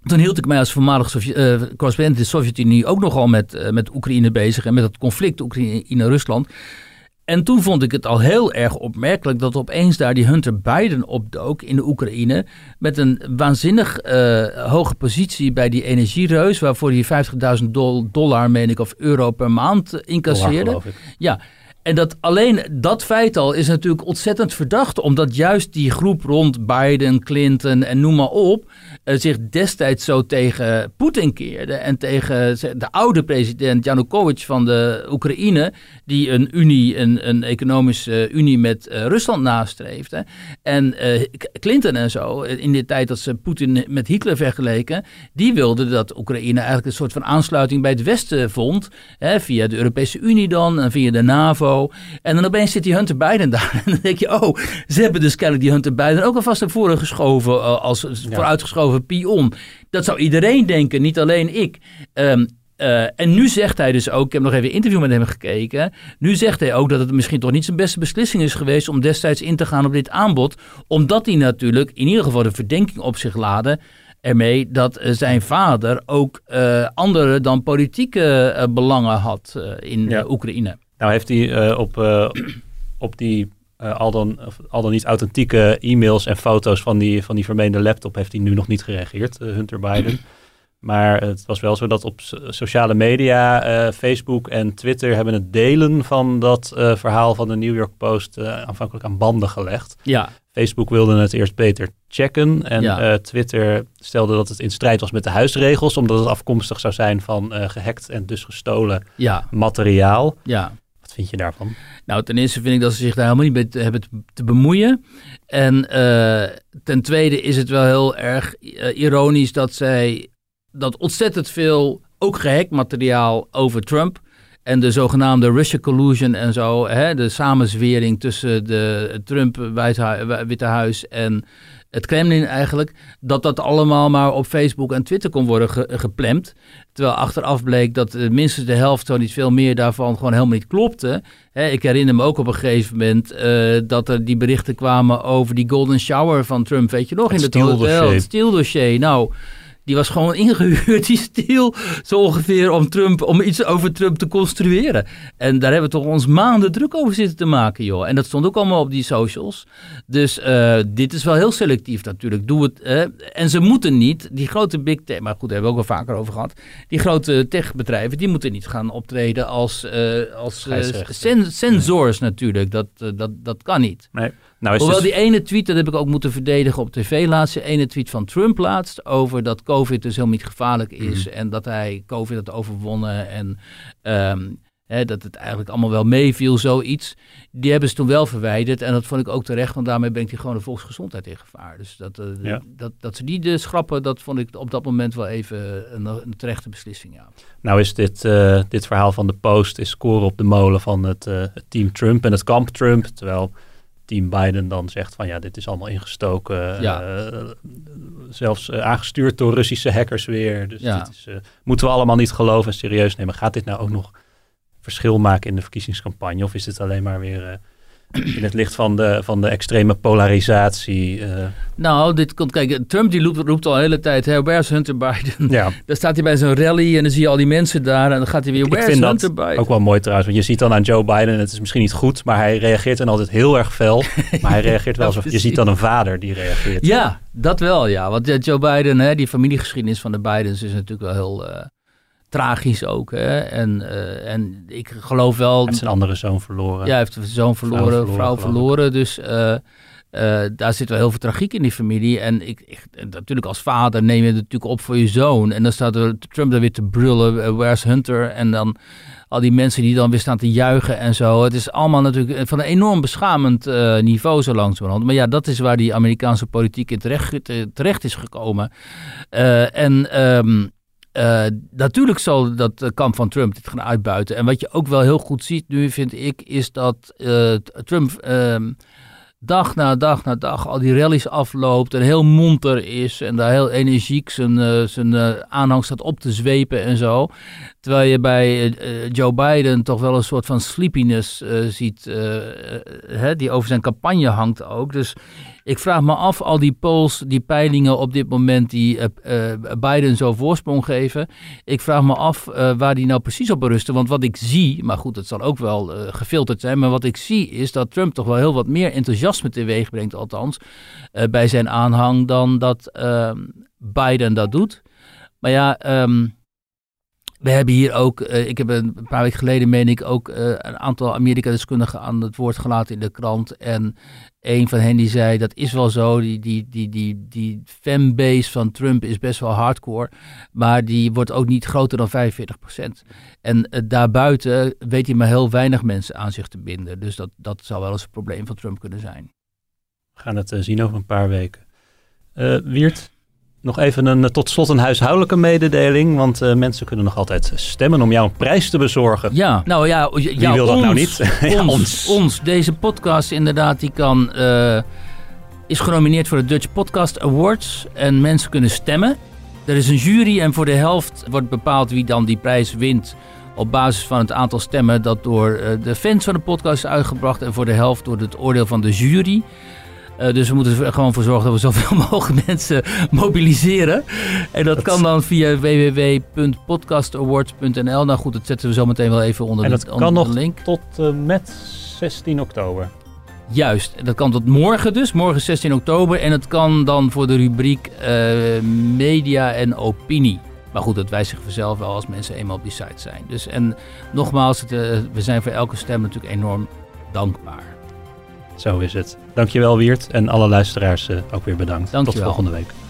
Toen hield ik mij als voormalig uh, correspondent in de Sovjet-Unie ook nogal met, uh, met Oekraïne bezig en met het conflict Oekraïne-Rusland. En toen vond ik het al heel erg opmerkelijk dat opeens daar die Hunter Biden opdook in de Oekraïne. Met een waanzinnig uh, hoge positie bij die energiereus, waarvoor hij 50.000 dollar, meen ik, of euro per maand incasseerde. Ja, en dat alleen dat feit al is natuurlijk ontzettend verdacht, omdat juist die groep rond Biden, Clinton en noem maar op zich destijds zo tegen Poetin keerde en tegen de oude president Janukovic van de Oekraïne, die een unie, een, een economische unie met uh, Rusland nastreefde. En uh, Clinton en zo, in de tijd dat ze Poetin met Hitler vergeleken, die wilden dat Oekraïne eigenlijk een soort van aansluiting bij het Westen vond, hè, via de Europese Unie dan en via de NAVO. En dan opeens zit die Hunter Biden daar. En dan denk je, oh, ze hebben dus kennelijk die Hunter Biden ook alvast naar voren geschoven. Als vooruitgeschoven pion. Dat zou iedereen denken, niet alleen ik. Um, uh, en nu zegt hij dus ook, ik heb nog even een interview met hem gekeken. Nu zegt hij ook dat het misschien toch niet zijn beste beslissing is geweest om destijds in te gaan op dit aanbod. Omdat hij natuurlijk in ieder geval de verdenking op zich laadde ermee dat zijn vader ook uh, andere dan politieke uh, belangen had in ja. Oekraïne. Nou heeft hij op, op die uh, al, dan, al dan niet authentieke e-mails en foto's van die, van die vermeende laptop heeft hij nu nog niet gereageerd, Hunter Biden. Maar het was wel zo dat op sociale media, Facebook en Twitter hebben het delen van dat verhaal van de New York Post aanvankelijk aan banden gelegd. Ja. Facebook wilde het eerst beter checken. En ja. Twitter stelde dat het in strijd was met de huisregels, omdat het afkomstig zou zijn van gehackt en dus gestolen ja. materiaal. Ja. Vind je daarvan? Nou, ten eerste vind ik dat ze zich daar helemaal niet mee hebben te bemoeien. En uh, ten tweede is het wel heel erg uh, ironisch dat zij dat ontzettend veel, ook gehackt materiaal over Trump en de zogenaamde Russia collusion en zo, hè, de samenzwering tussen de Trump Witte Huis en het Kremlin eigenlijk, dat dat allemaal maar op Facebook en Twitter kon worden ge geplemd. Terwijl achteraf bleek dat uh, minstens de helft, zo niet veel meer daarvan, gewoon helemaal niet klopte. Hè, ik herinner me ook op een gegeven moment uh, dat er die berichten kwamen over die golden shower van Trump, weet je nog, het in het hotel, het dossier. Nou, die was gewoon ingehuurd, die stiel, zo ongeveer om Trump, om iets over Trump te construeren. En daar hebben we toch ons maanden druk over zitten te maken, joh. En dat stond ook allemaal op die socials. Dus uh, dit is wel heel selectief natuurlijk. Doe het. Uh, en ze moeten niet, die grote big tech, maar goed, daar hebben we ook wel vaker over gehad. Die grote techbedrijven, die moeten niet gaan optreden als, uh, als sen sensors natuurlijk. Dat, dat, dat kan niet. Nee. Nou Hoewel dus... die ene tweet, dat heb ik ook moeten verdedigen op tv laatst. De ene tweet van Trump laatst over dat COVID dus helemaal niet gevaarlijk is. Mm. En dat hij COVID had overwonnen. En um, hè, dat het eigenlijk allemaal wel meeviel, zoiets. Die hebben ze toen wel verwijderd. En dat vond ik ook terecht, want daarmee brengt hij gewoon de volksgezondheid in gevaar. Dus dat, uh, ja. dat, dat ze die dus schrappen, dat vond ik op dat moment wel even een, een terechte beslissing. Ja. Nou is dit, uh, dit verhaal van de Post is scoren op de molen van het, uh, het team Trump en het kamp Trump. Terwijl team Biden dan zegt van ja, dit is allemaal ingestoken. Ja. Uh, zelfs uh, aangestuurd door Russische hackers weer. Dus ja. dit is, uh, moeten we allemaal niet geloven en serieus nemen. Gaat dit nou ook nog verschil maken in de verkiezingscampagne? Of is dit alleen maar weer in het licht van de, van de extreme polarisatie. Uh... Nou, dit komt, kijk, Trump die roept, roept al de hele tijd, hey, where's Hunter Biden? Ja. dan staat hij bij zo'n rally en dan zie je al die mensen daar en dan gaat hij weer, where's Hunter Biden? Ik vind dat ook wel mooi trouwens, want je ziet dan aan Joe Biden, het is misschien niet goed, maar hij reageert dan altijd heel erg fel. Maar hij reageert wel alsof, je ziet dan een vader die reageert. Ja, dat wel, ja. Want Joe Biden, hè, die familiegeschiedenis van de Bidens is natuurlijk wel heel... Uh, tragisch ook. Hè? En, uh, en ik geloof wel... Hij heeft zijn andere zoon verloren. Ja, hij heeft zijn zoon verloren, vrouw verloren. Vrouw verloren dus uh, uh, daar zit wel heel veel tragiek in die familie. En ik, ik, natuurlijk als vader neem je het natuurlijk op voor je zoon. En dan staat er Trump daar weer te brullen, where's Hunter? En dan al die mensen die dan weer staan te juichen en zo. Het is allemaal natuurlijk van een enorm beschamend uh, niveau zo langzamerhand. Maar ja, dat is waar die Amerikaanse politiek in terecht, terecht is gekomen. Uh, en um, uh, natuurlijk zal dat kamp van Trump dit gaan uitbuiten. En wat je ook wel heel goed ziet nu, vind ik, is dat uh, Trump uh, dag na dag na dag al die rallies afloopt en heel monter is en daar heel energiek zijn, zijn aanhang staat op te zwepen en zo. Terwijl je bij Joe Biden toch wel een soort van sleepiness ziet, hè, die over zijn campagne hangt ook. Dus ik vraag me af, al die polls, die peilingen op dit moment die uh, uh, Biden zo voorsprong geven. Ik vraag me af uh, waar die nou precies op berusten. Want wat ik zie, maar goed, het zal ook wel gefilterd zijn. Maar wat ik zie is dat Trump toch wel heel wat meer enthousiasme teweeg brengt, althans, bij zijn aanhang dan dat ehm, Biden dat doet. Maar ja, um, we hebben hier ook, uh, ik heb een paar weken geleden, meen ik, ook uh, een aantal Amerika-deskundigen aan het woord gelaten in de krant. En een van hen die zei, dat is wel zo, die, die, die, die, die fanbase van Trump is best wel hardcore, maar die wordt ook niet groter dan 45%. En uh, daarbuiten weet hij maar heel weinig mensen aan zich te binden. Dus dat, dat zou wel eens een probleem van Trump kunnen zijn. We gaan het zien over een paar weken. Wiert, nog even een, eh, tot slot een huishoudelijke mededeling. Want uh, mensen kunnen nog altijd stemmen om jou een prijs te bezorgen. Ja, nou ja. Wie wil ons, dat nou niet? ja, ons, ons. Deze podcast inderdaad, die kan, uh, is genomineerd voor de Dutch Podcast Awards. En mensen kunnen stemmen. Er is een jury en voor de helft wordt bepaald wie dan die prijs wint. Op basis van het aantal stemmen dat door de fans van de podcast is uitgebracht. En voor de helft door het oordeel van de jury. Uh, dus we moeten er gewoon voor zorgen dat we zoveel mogelijk mensen mobiliseren. En dat, kan dan via www.podcastawards.nl. Nou goed, dat zetten we zo meteen wel even onder en de, onder kan nog link. tot uh, met 16 oktober. Juist, dat kan tot morgen dus, morgen 16 oktober. En het kan dan voor de rubriek uh, media en opinie. Maar goed, dat wijst zich vanzelf wel als mensen eenmaal op die site zijn. Dus en nogmaals, het, we zijn voor elke stem natuurlijk enorm dankbaar. Zo is het. Dankjewel Wiert en alle luisteraars uh, ook weer bedankt. Dankjewel. Tot volgende week.